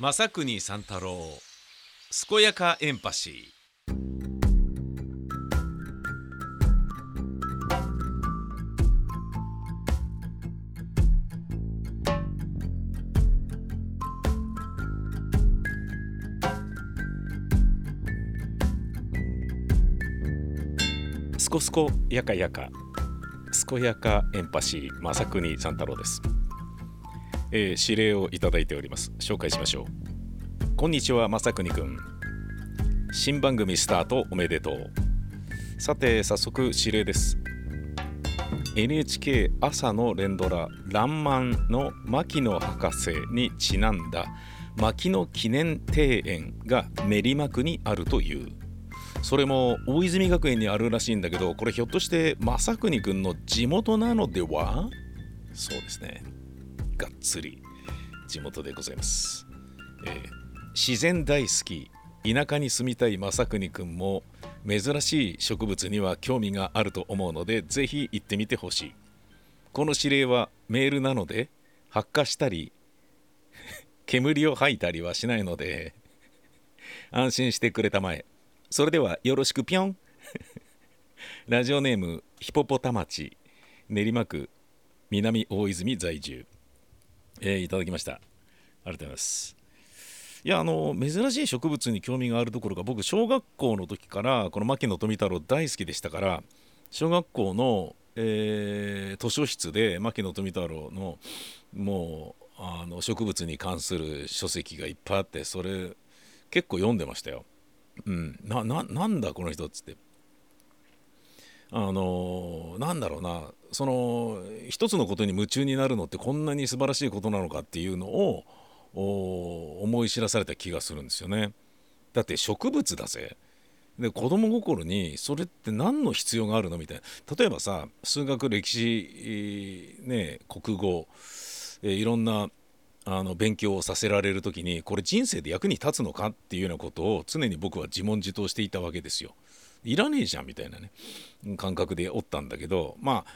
正国三太郎健やかエンパシー。すこすこやかやか。健やかエンパシー正国三太郎です、えー指令をいただいております。紹介しましょう。こんにちは正国くん。新番組スタートおめでとう。さて早速指令です。NHK 朝の連ドラ「らんまん」の牧野博士にちなんだ牧野記念庭園が練馬区にあるという。それも大泉学園にあるらしいんだけどこれひょっとして正国くんの地元なのでは？そうですね。がっつり地元でございます、えー自然大好き田舎に住みたい正国くんも珍しい植物には興味があると思うのでぜひ行ってみてほしい。この指令はメールなので発火したり 煙を吐いたりはしないので安心してくれたまえ。それではよろしくぴょん。ラジオネームヒポポタ町練馬区南大泉在住。えーいただきました。ありがとうございます。いやあの珍しい植物に興味があるどころか僕小学校の時からこの牧野富太郎大好きでしたから小学校の、えー図書室で牧野富太郎のもうあの植物に関する書籍がいっぱいあってそれ結構読んでましたよ。うん、ななんだこの人っつって。あのなんだろうな。その一つのことに夢中になるのってこんなに素晴らしいことなのかっていうのを思い知らされた気がするんですよね。だって植物だぜ。で子供心にそれって何の必要があるの？みたいな例えばさ数学歴史、ね、国語、えいろんなあの勉強をさせられる時にこれ人生で役に立つのかっていうようなことを常に僕は自問自答していたわけですよ。いらねえじゃんみたいなね感覚でおったんだけどまあ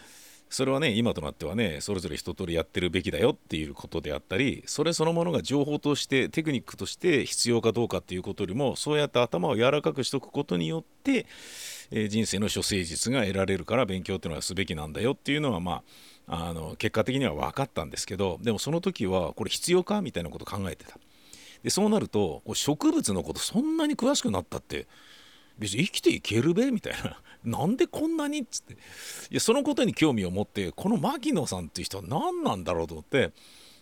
それはね今となってはねそれぞれ一通りやってるべきだよっていうことであったりそれそのものが情報としてテクニックとして必要かどうかっていうことよりもそうやって頭を柔らかくしとくことによって、えー人生の処世術が得られるから勉強っていうのはすべきなんだよっていうのはまああの結果的には分かったんですけどでもその時はこれ必要かみたいなこと考えてた。でそうなるとこう植物のことそんなに詳しくなったって別に生きていけるべみたいな。なんでこんなにっつって。いやそのことに興味を持ってこの牧野さんっていう人は何なんだろうと思って。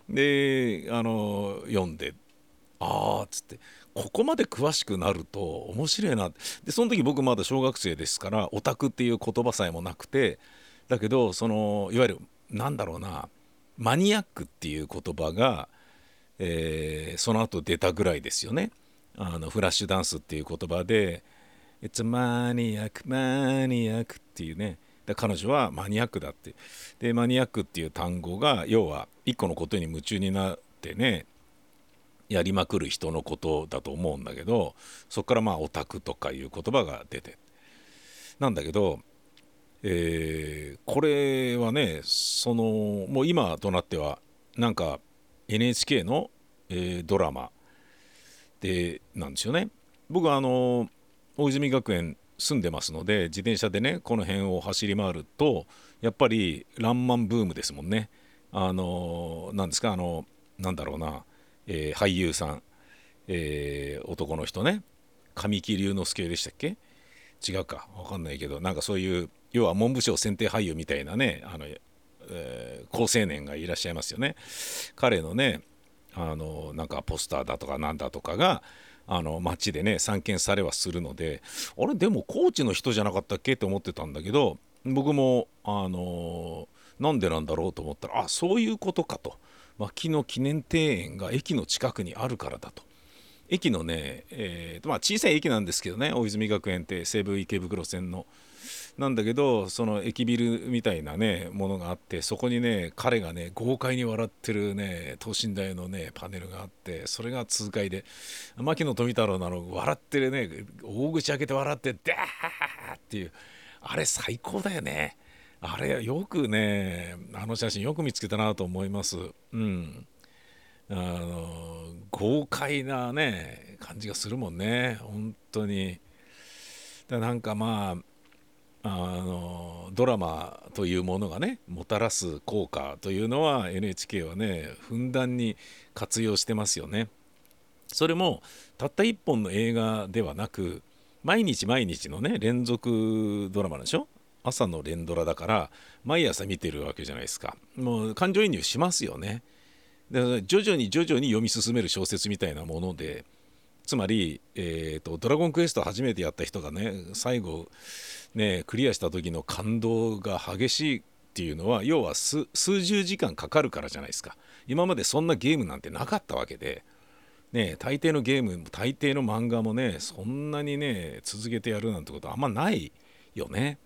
であの読んでああっつって。ここまで詳しくなると面白いな。でその時僕まだ小学生ですからオタクっていう言葉さえもなくて。だけどそのいわゆるなんだろうな。マニアックっていう言葉が、えーその後出たぐらいですよね。あのフラッシュダンスっていう言葉で「It's a maniac maniac」っていうね。彼女はマニアックだって。でマニアックっていう単語が要は一個のことに夢中になってねやりまくる人のことだと思うんだけどそこからまあオタクとかいう言葉が出て。なんだけど、えーこれはねそのもう今となってはなんか NHK の、えードラマでなんですよね。僕はあの大泉学園住んでますので自転車でねこの辺を走り回るとやっぱり「らんまん」ブームですもんね。あのなんですかあのなんだろうな、えー俳優さん、えー男の人ね神木隆之介でしたっけ？違うか分かんないけどなんかそういう要は文部省選定俳優みたいなねあの、えー高青年がいらっしゃいますよね。彼のねあのなんかポスターだとかなんだとかがあの街でね散見されはするのであれでも高知の人じゃなかったっけ？って思ってたんだけど僕もあのなんでなんだろうと思ったらあそういうことかと牧野記念庭園が駅の近くにあるからだと。駅のね、えーまあ、小さい駅なんですけどね大泉学園って西武池袋線の。なんだけどその駅ビルみたいなねものがあってそこにね彼がね豪快に笑ってるね等身大のねパネルがあってそれが痛快で牧野富太郎のあの笑ってるね大口開けて笑ってダーっていうあれ最高だよね。あれよくねあの写真よく見つけたなと思います。うん。あの豪快なね感じがするもんね。本当に。だなんかまああのドラマというものがねもたらす効果というのは NHK はねふんだんに活用してますよね。それもたった一本の映画ではなく毎日毎日のね連続ドラマでしょ？朝の連ドラだから毎朝見てるわけじゃないですか。もう感情移入しますよね。で徐々に徐々に読み進める小説みたいなものでつまり、えーと「ドラゴンクエスト」初めてやった人がね最後ねクリアした時の感動が激しいっていうのは要は数十時間かかるからじゃないですか今までそんなゲームなんてなかったわけで。ね、大抵のゲームも大抵の漫画もねそんなにね続けてやるなんてことあんまないよね。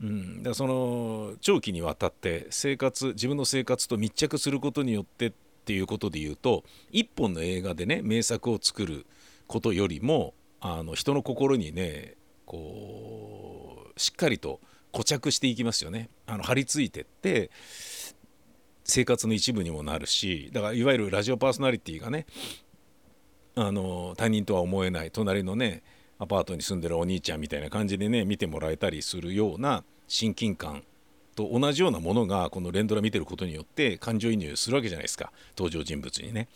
うん、だからその長期にわたって生活自分の生活と密着することによってっていうことで言うと一本の映画でね名作を作ることよりもあの人の心にねこうしっかりと固着していきますよね。あの張り付いてって生活の一部にもなるしだからいわゆるラジオパーソナリティがねあの他人とは思えない隣のねアパートに住んでるお兄ちゃんみたいな感じでね見てもらえたりするような親近感と同じようなものがこの連ドラ見てることによって感情移入するわけじゃないですか登場人物にね。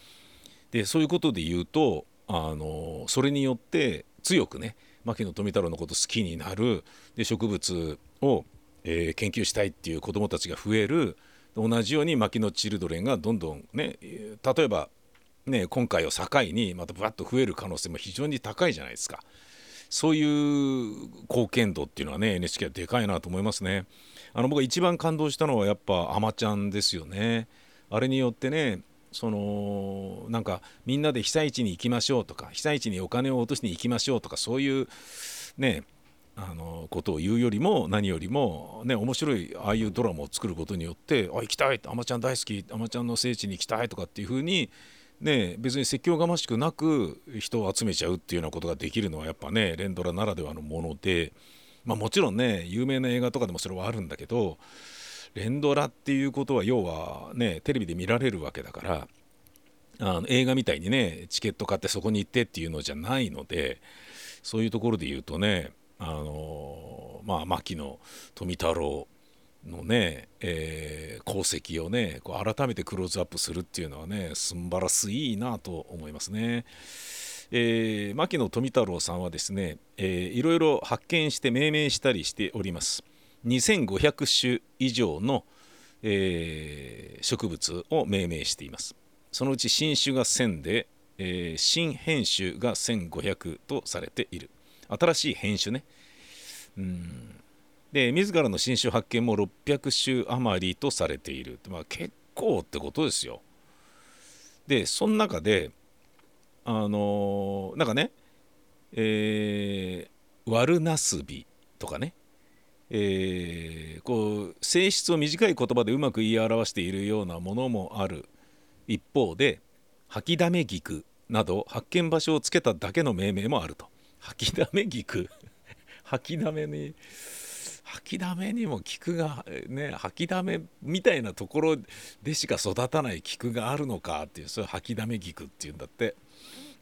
でそういうことで言うとあのそれによって強くね牧野富太郎のこと好きになるで植物を、えー、研究したいっていう子どもたちが増える同じように牧野チルドレンがどんどんね例えばね、今回を境にまたぶわっと増える可能性も非常に高いじゃないですか。そういう貢献度っていうのはね NHK はでかいなと思いますね。あの僕が一番感動したのはやっぱ「あまちゃん」ですよね。あれによってねそのなんかみんなで被災地に行きましょうとか被災地にお金を落としに行きましょうとかそういうねあのことを言うよりも何よりもね面白いああいうドラマを作ることによって「あ行きたい」「あまちゃん大好き」「あまちゃんの聖地に行きたい」とかっていうふうにね、別に説教がましくなく人を集めちゃうっていうようなことができるのはやっぱね連ドラならではのもので、まあ、もちろんね有名な映画とかでもそれはあるんだけど連ドラっていうことは要はねテレビで見られるわけだからあの映画みたいにねチケット買ってそこに行ってっていうのじゃないのでそういうところで言うとねあのまあ牧野富太郎のね、えー、功績をねこう改めてクローズアップするっていうのはね素晴らしいなと思いますね。えー、牧野富太郎さんはですね、えー、いろいろ発見して命名したりしております。2500種以上の、えー、植物を命名しています。そのうち新種が1000で、えー、新変種が1500とされている。新しい変種ね。うんで自らの新種発見も600種余りとされている、まあ、結構ってことですよ。でその中であのー、なんかね、えー、ワルナスビとかね、えー、こう性質を短い言葉でうまく言い表しているようなものもある一方で吐きだめ菊など発見場所をつけただけの命名もあると。吐きだめ菊？吐きだめに吐きだめにも菊がね吐きだめみたいなところでしか育たない菊があるのかっていうそういう吐きだめ菊っていうんだって。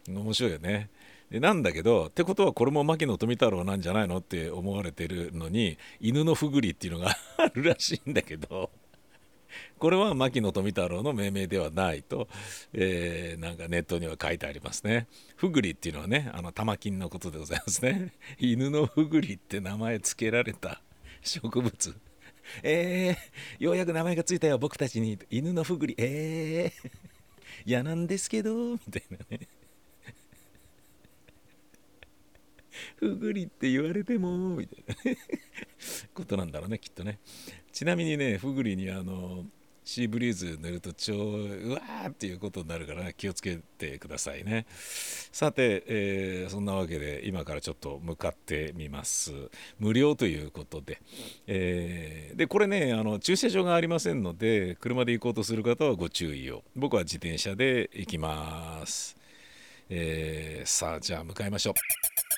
面白いよね。でなんだけどってことはこれも牧野富太郎なんじゃないのって思われてるのに犬のふぐりっていうのがあるらしいんだけどこれは牧野富太郎の命名ではないと、えー、なんかネットには書いてありますね。ふぐりっていうのはねあの玉金のことでございますね。犬のふぐりって名前付けられた 植物えー、ようやく名前がついたよ僕たちに犬のふぐりえー、嫌なんですけどみたいなねふぐりって言われてもみたいな ことなんだろうねきっとね。ちなみにねふぐりにあのシーブリーズ塗ると超うわーっていうことになるから気をつけてくださいね。さて、えー、そんなわけで今からちょっと向かってみます。無料ということで、えー、でこれねあの駐車場がありませんので車で行こうとする方はご注意を。僕は自転車で行きます、えー、さあじゃあ向かいましょう。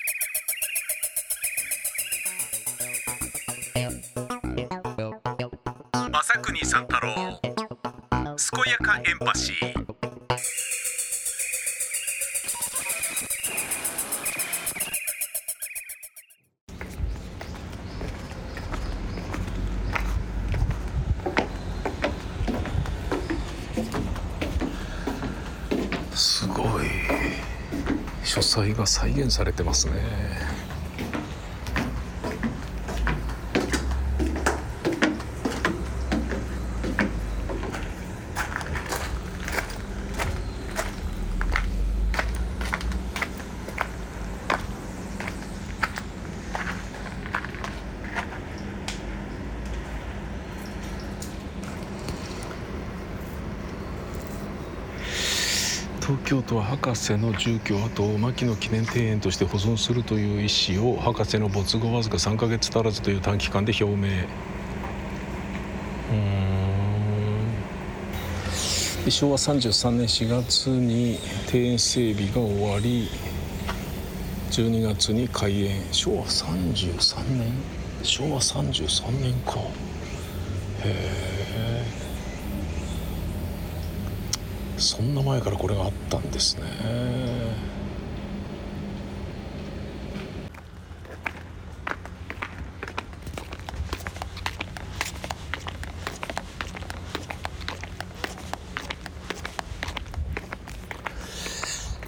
正国三太郎健やかエンパシー。すごい。書斎が再現されてますね。京都は博士の住居跡を牧野記念庭園として保存するという意思を博士の没後わずか3ヶ月足らずという短期間で表明。うん。昭和33年4月に庭園整備が終わり12月に開園。昭和33年？昭和33年か。へえそんな前からこれがあったんですね。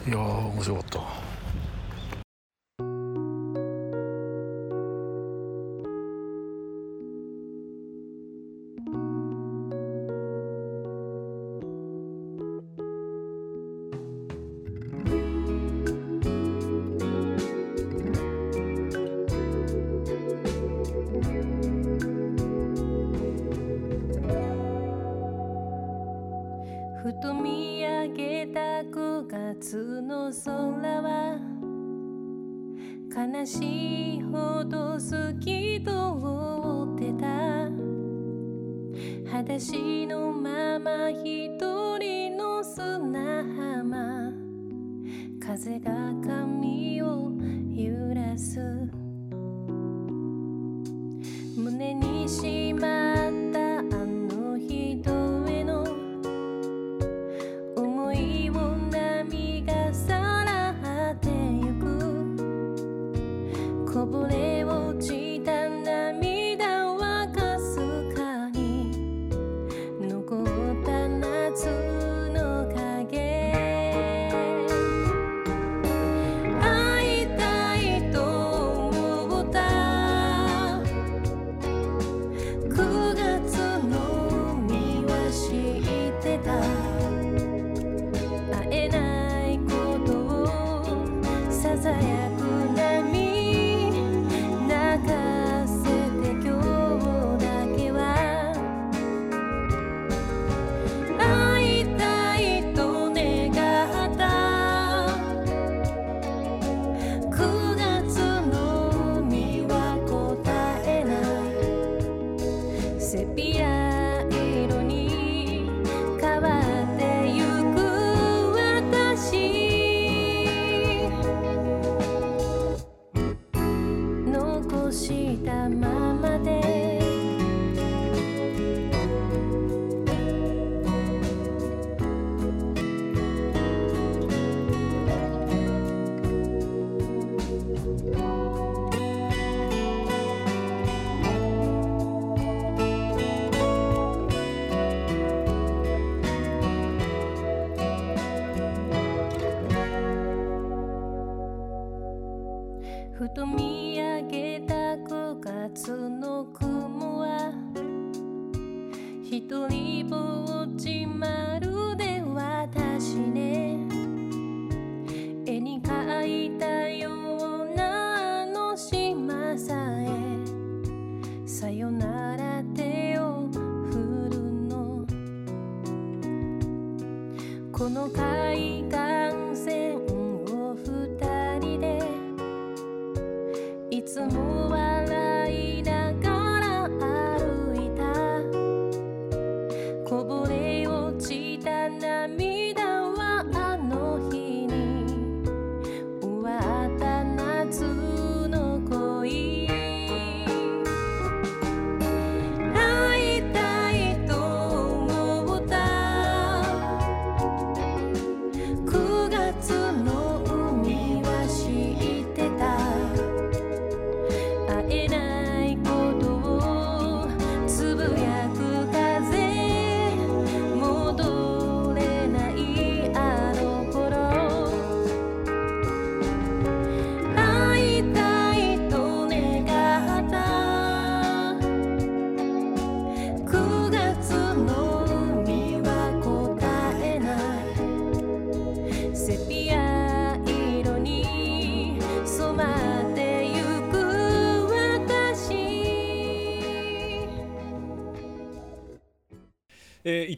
いやー面白かった。の空は悲しいほど透き通ってた。裸足のまま一人の砂浜。風がかむ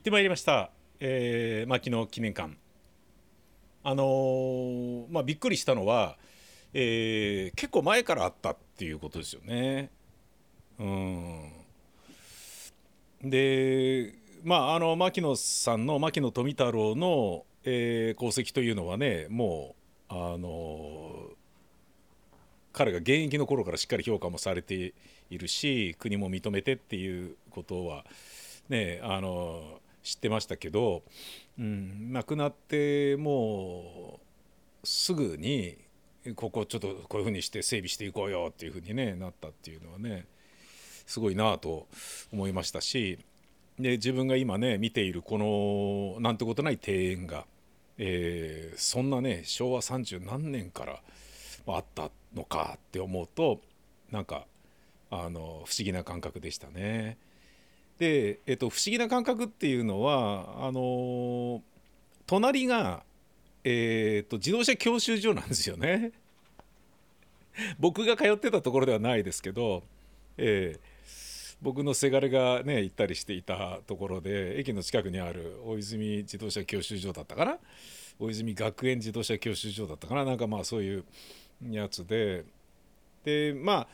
ってまいりました、えー牧野記念館。あのーまあびっくりしたのは、えー結構前からあったっていうことですよね。うん。でまああの牧野さんの牧野富太郎の、えー功績というのはねもうあの彼が現役の頃からしっかり評価もされているし国も認めてっていうことはねあの知ってましたけど、うん、亡くなってもうすぐにここちょっとこういうふうにして整備していこうよっていうふうに、ね、なったっていうのはねすごいなと思いましたしで自分が今ね見ているこのなんてことない庭園が、えーそんなね昭和30何年からあったのかって思うとなんかあの不思議な感覚でしたね。で、えっと、不思議な感覚っていうのはあの隣が、えっと自動車教習所なんですよね。僕が通ってたところではないですけど、えー僕のせがれがね行ったりしていたところで駅の近くにある大泉自動車教習所だったかな？大泉学園自動車教習所だったかな？なんかまあそういうやつで。でま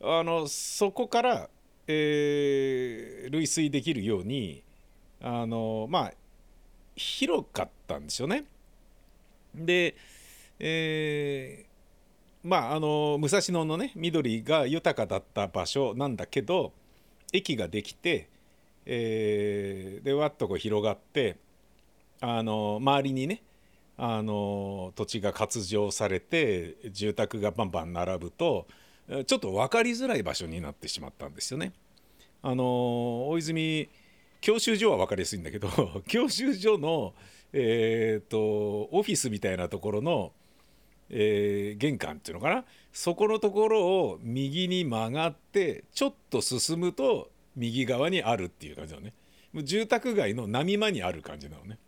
ああのそこから、えー類推できるようにあのまあ広かったんですよね。で、えーまああの武蔵野のね緑が豊かだった場所なんだけど駅ができて、えーでわっとこう広がってあの周りにねあの土地が割譲されて住宅がバンバン並ぶとちょっと分かりづらい場所になってしまったんですよね。あの大泉教習所は分かりやすいんだけど 教習所の、えー、とオフィスみたいなところの、えー玄関っていうのかな？そこのところを右に曲がってちょっと進むと右側にあるっていう感じなのね。住宅街の波間にある感じなのね。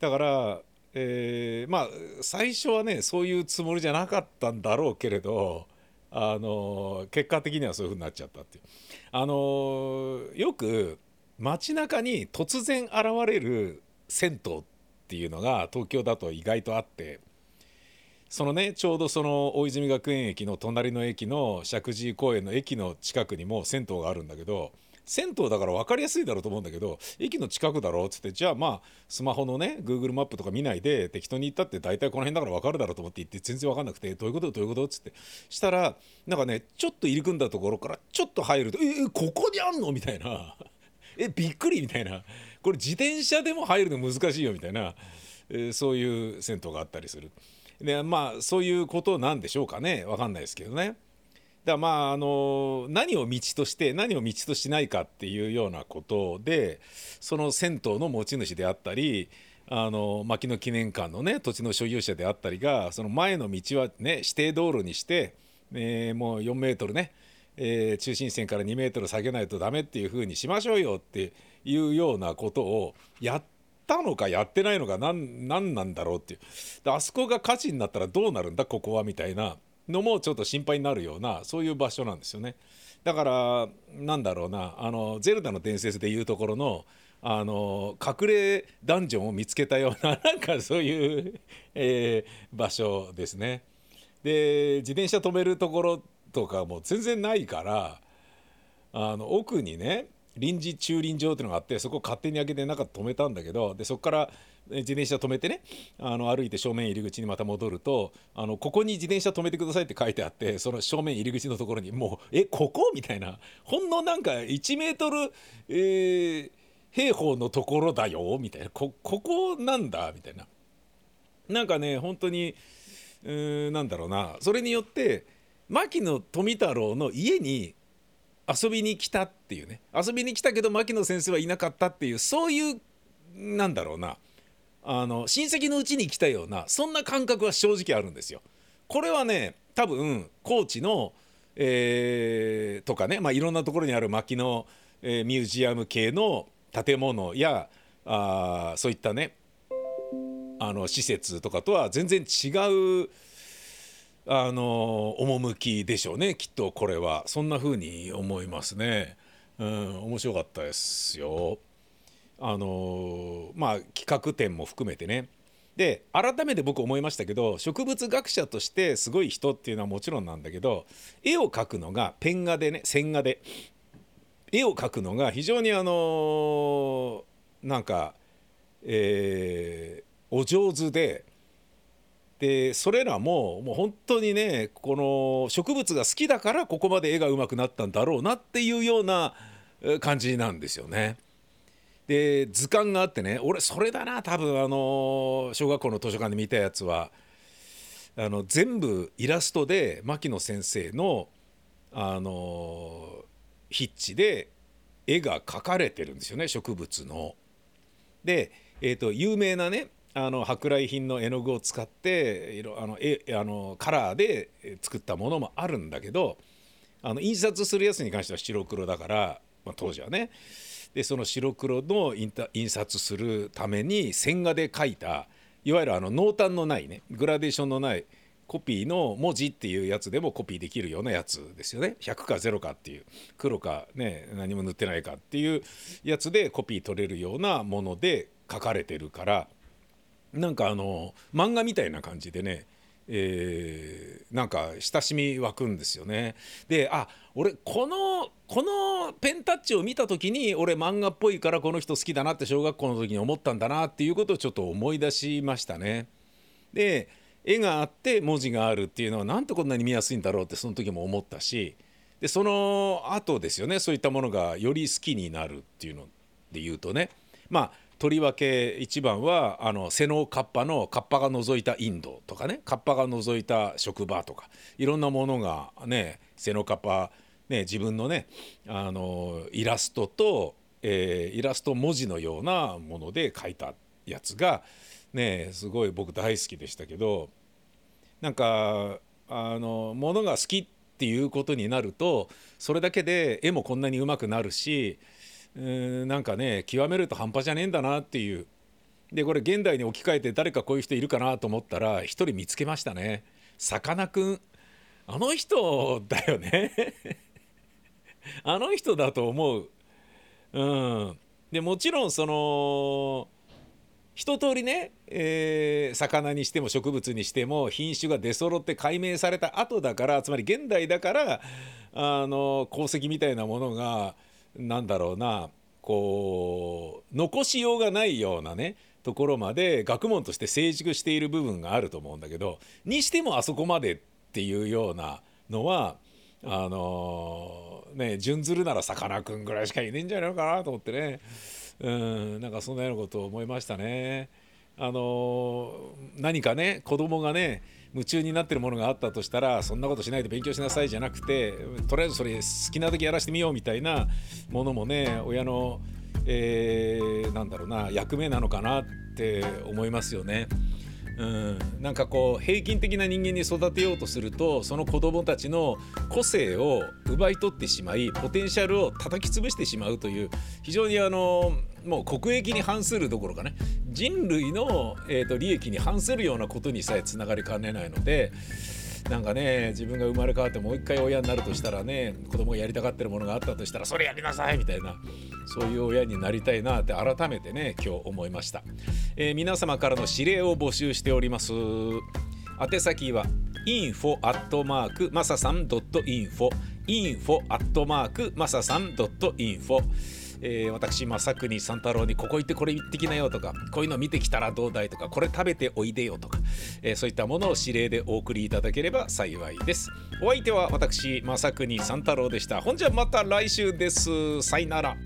だから、えーまあ最初はねそういうつもりじゃなかったんだろうけれどあの結果的にはそういうふうになっちゃったっていう。あのよく街中に突然現れる銭湯っていうのが東京だと意外とあってそのねちょうどその大泉学園駅の隣の駅の石神井公園の駅の近くにも銭湯があるんだけど銭湯だから分かりやすいだろうと思うんだけど駅の近くだろうっつってじゃあまあスマホのね Google マップとか見ないで適当に行ったって大体この辺だから分かるだろうと思って行って全然分かんなくてどういうことどういうことっつって。したらなんかねちょっと入り組んだところからちょっと入ると「ええここにあんの?」みたいな「えびっくり」みたいな。これ自転車でも入るの難しいよ？みたいな、えーそういう銭湯があったりする。でまあそういうことなんでしょうかね。分かんないですけどね。だまああの何を道として何を道としないかっていうようなことでその銭湯の持ち主であったりあの牧野記念館のね土地の所有者であったりがその前の道はね指定道路にして、えーもう4メートルね、えー中心線から2メートル下げないとダメっていう風にしましょうよっていうようなことをやったのかやってないのか何なんだろうっていう。であそこが価値になったらどうなるんだ？ここは？みたいな。のもちょっと心配になるようなそういう場所なんですよね。だからなんだろうなあのゼルダの伝説でいうところのあの隠れダンジョンを見つけたような なんかそういう、えー場所ですね。で自転車止めるところとかも全然ないからあの奥にね臨時駐輪場っていうのがあってそこ勝手に開けて中止めたんだけどでそこから自転車止めてねあの歩いて正面入り口にまた戻るとあのここに自転車止めてくださいって書いてあってその正面入り口のところにもうえここ？みたいな。ほんのなんか1メートル、えー平方のところだよ？みたいな。こここなんだ？みたいな。なんかね本当にうーんなんだろうな。それによって牧野富太郎の家に遊びに来たっていうね遊びに来たけど牧野先生はいなかったっていうそういうなんだろうなあの親戚のうちに来たようなそんな感覚は正直あるんですよ。これはね多分高知の、えーとかね、まあ、いろんなところにある牧野、えーミュージアム系の建物やあそういったねあの施設とかとは全然違うあの趣でしょうねきっとこれはそんな風に思いますね。うん面白かったですよ。あのまあ企画展も含めてねで改めて僕思いましたけど植物学者としてすごい人っていうのはもちろんなんだけど絵を描くのがペン画でね線画で絵を描くのが非常にあのなんか、えーお上手ででそれらももう本当にねこの植物が好きだからここまで絵が上手くなったんだろうなっていうような感じなんですよね。で図鑑があってね俺それだな多分あの小学校の図書館で見たやつはあの全部イラストで牧野先生のあの筆致で絵が描かれてるんですよね植物の。で、えー、と有名なねあの舶来品の絵の具を使っていろあの絵あのカラーで作ったものもあるんだけどあの印刷するやつに関しては白黒だから、まあ、当時はね。でその白黒の印タ印刷するために線画で描いたいわゆるあの濃淡のないねグラデーションのないコピーの文字っていうやつでもコピーできるようなやつですよね。100か0かっていう黒かね何も塗ってないかっていうやつでコピー取れるようなもので書かれてるからなんかあの漫画みたいな感じでね、えーなんか親しみ湧くんですよね。であ俺このこのペンタッチを見た時に俺漫画っぽいからこの人好きだなって小学校の時に思ったんだなっていうことをちょっと思い出しましたね。で絵があって文字があるっていうのはなんてこんなに見やすいんだろうってその時も思ったしでその後ですよねそういったものがより好きになるっていうので言うとねまあとりわけ一番はあのセノカッパのカッパが覗いたインドとかね。カッパが覗いた職場とか。いろんなものがねセノカッパ、ね、自分のねあのイラストと、えーイラスト文字のようなもので描いたやつがねすごい僕大好きでしたけどなんかあのものが好きっていうことになるとそれだけで絵もこんなに上手くなるしうんなんかね極めると半端じゃねえんだなっていう。でこれ現代に置き換えて誰かこういう人いるかなと思ったら一人見つけましたね。さかなクンあの人だよね。あの人だと思う。うん。でもちろんその一通りね、えー魚にしても植物にしても品種が出揃って解明された後だからつまり現代だからあの功績みたいなものがなんだろうなこう残しようがないようなねところまで学問として成熟している部分があると思うんだけどにしてもあそこまでっていうようなのはあのね準ずるならさかなクンぐらいしかいねえんじゃないのかなと思ってねうんなんかそんなようなことを思いましたね。あの何かね子供がね夢中になってるものがあったとしたらそんなことしないで勉強しなさいじゃなくてとりあえずそれ好きな時やらしてみようみたいなものもね親の、えーなんだろうな役目なのかなって思いますよね。うん、なんかこう平均的な人間に育てようとするとその子供たちの個性を奪い取ってしまいポテンシャルを叩き潰してしまうという非常にあのもう国益に反するどころかね。人類の、えーと利益に反するようなことにさえつながりかねないのでなんかね自分が生まれ変わってもう一回親になるとしたらね子供がやりたがってるものがあったとしたらそれやりなさいみたいなそういう親になりたいなって改めてね今日思いました、えー皆様からの指令を募集しております。宛先は info アットマークマサさん .info info アットマークマサさん .info えー私正国三太郎にここ行ってこれ行ってきなよとかこういうの見てきたらどうだいとかこれ食べておいでよとか、えーそういったものを指令でお送りいただければ幸いです。お相手は私正国三太郎でした。ほんじゃまた来週です。さいなら。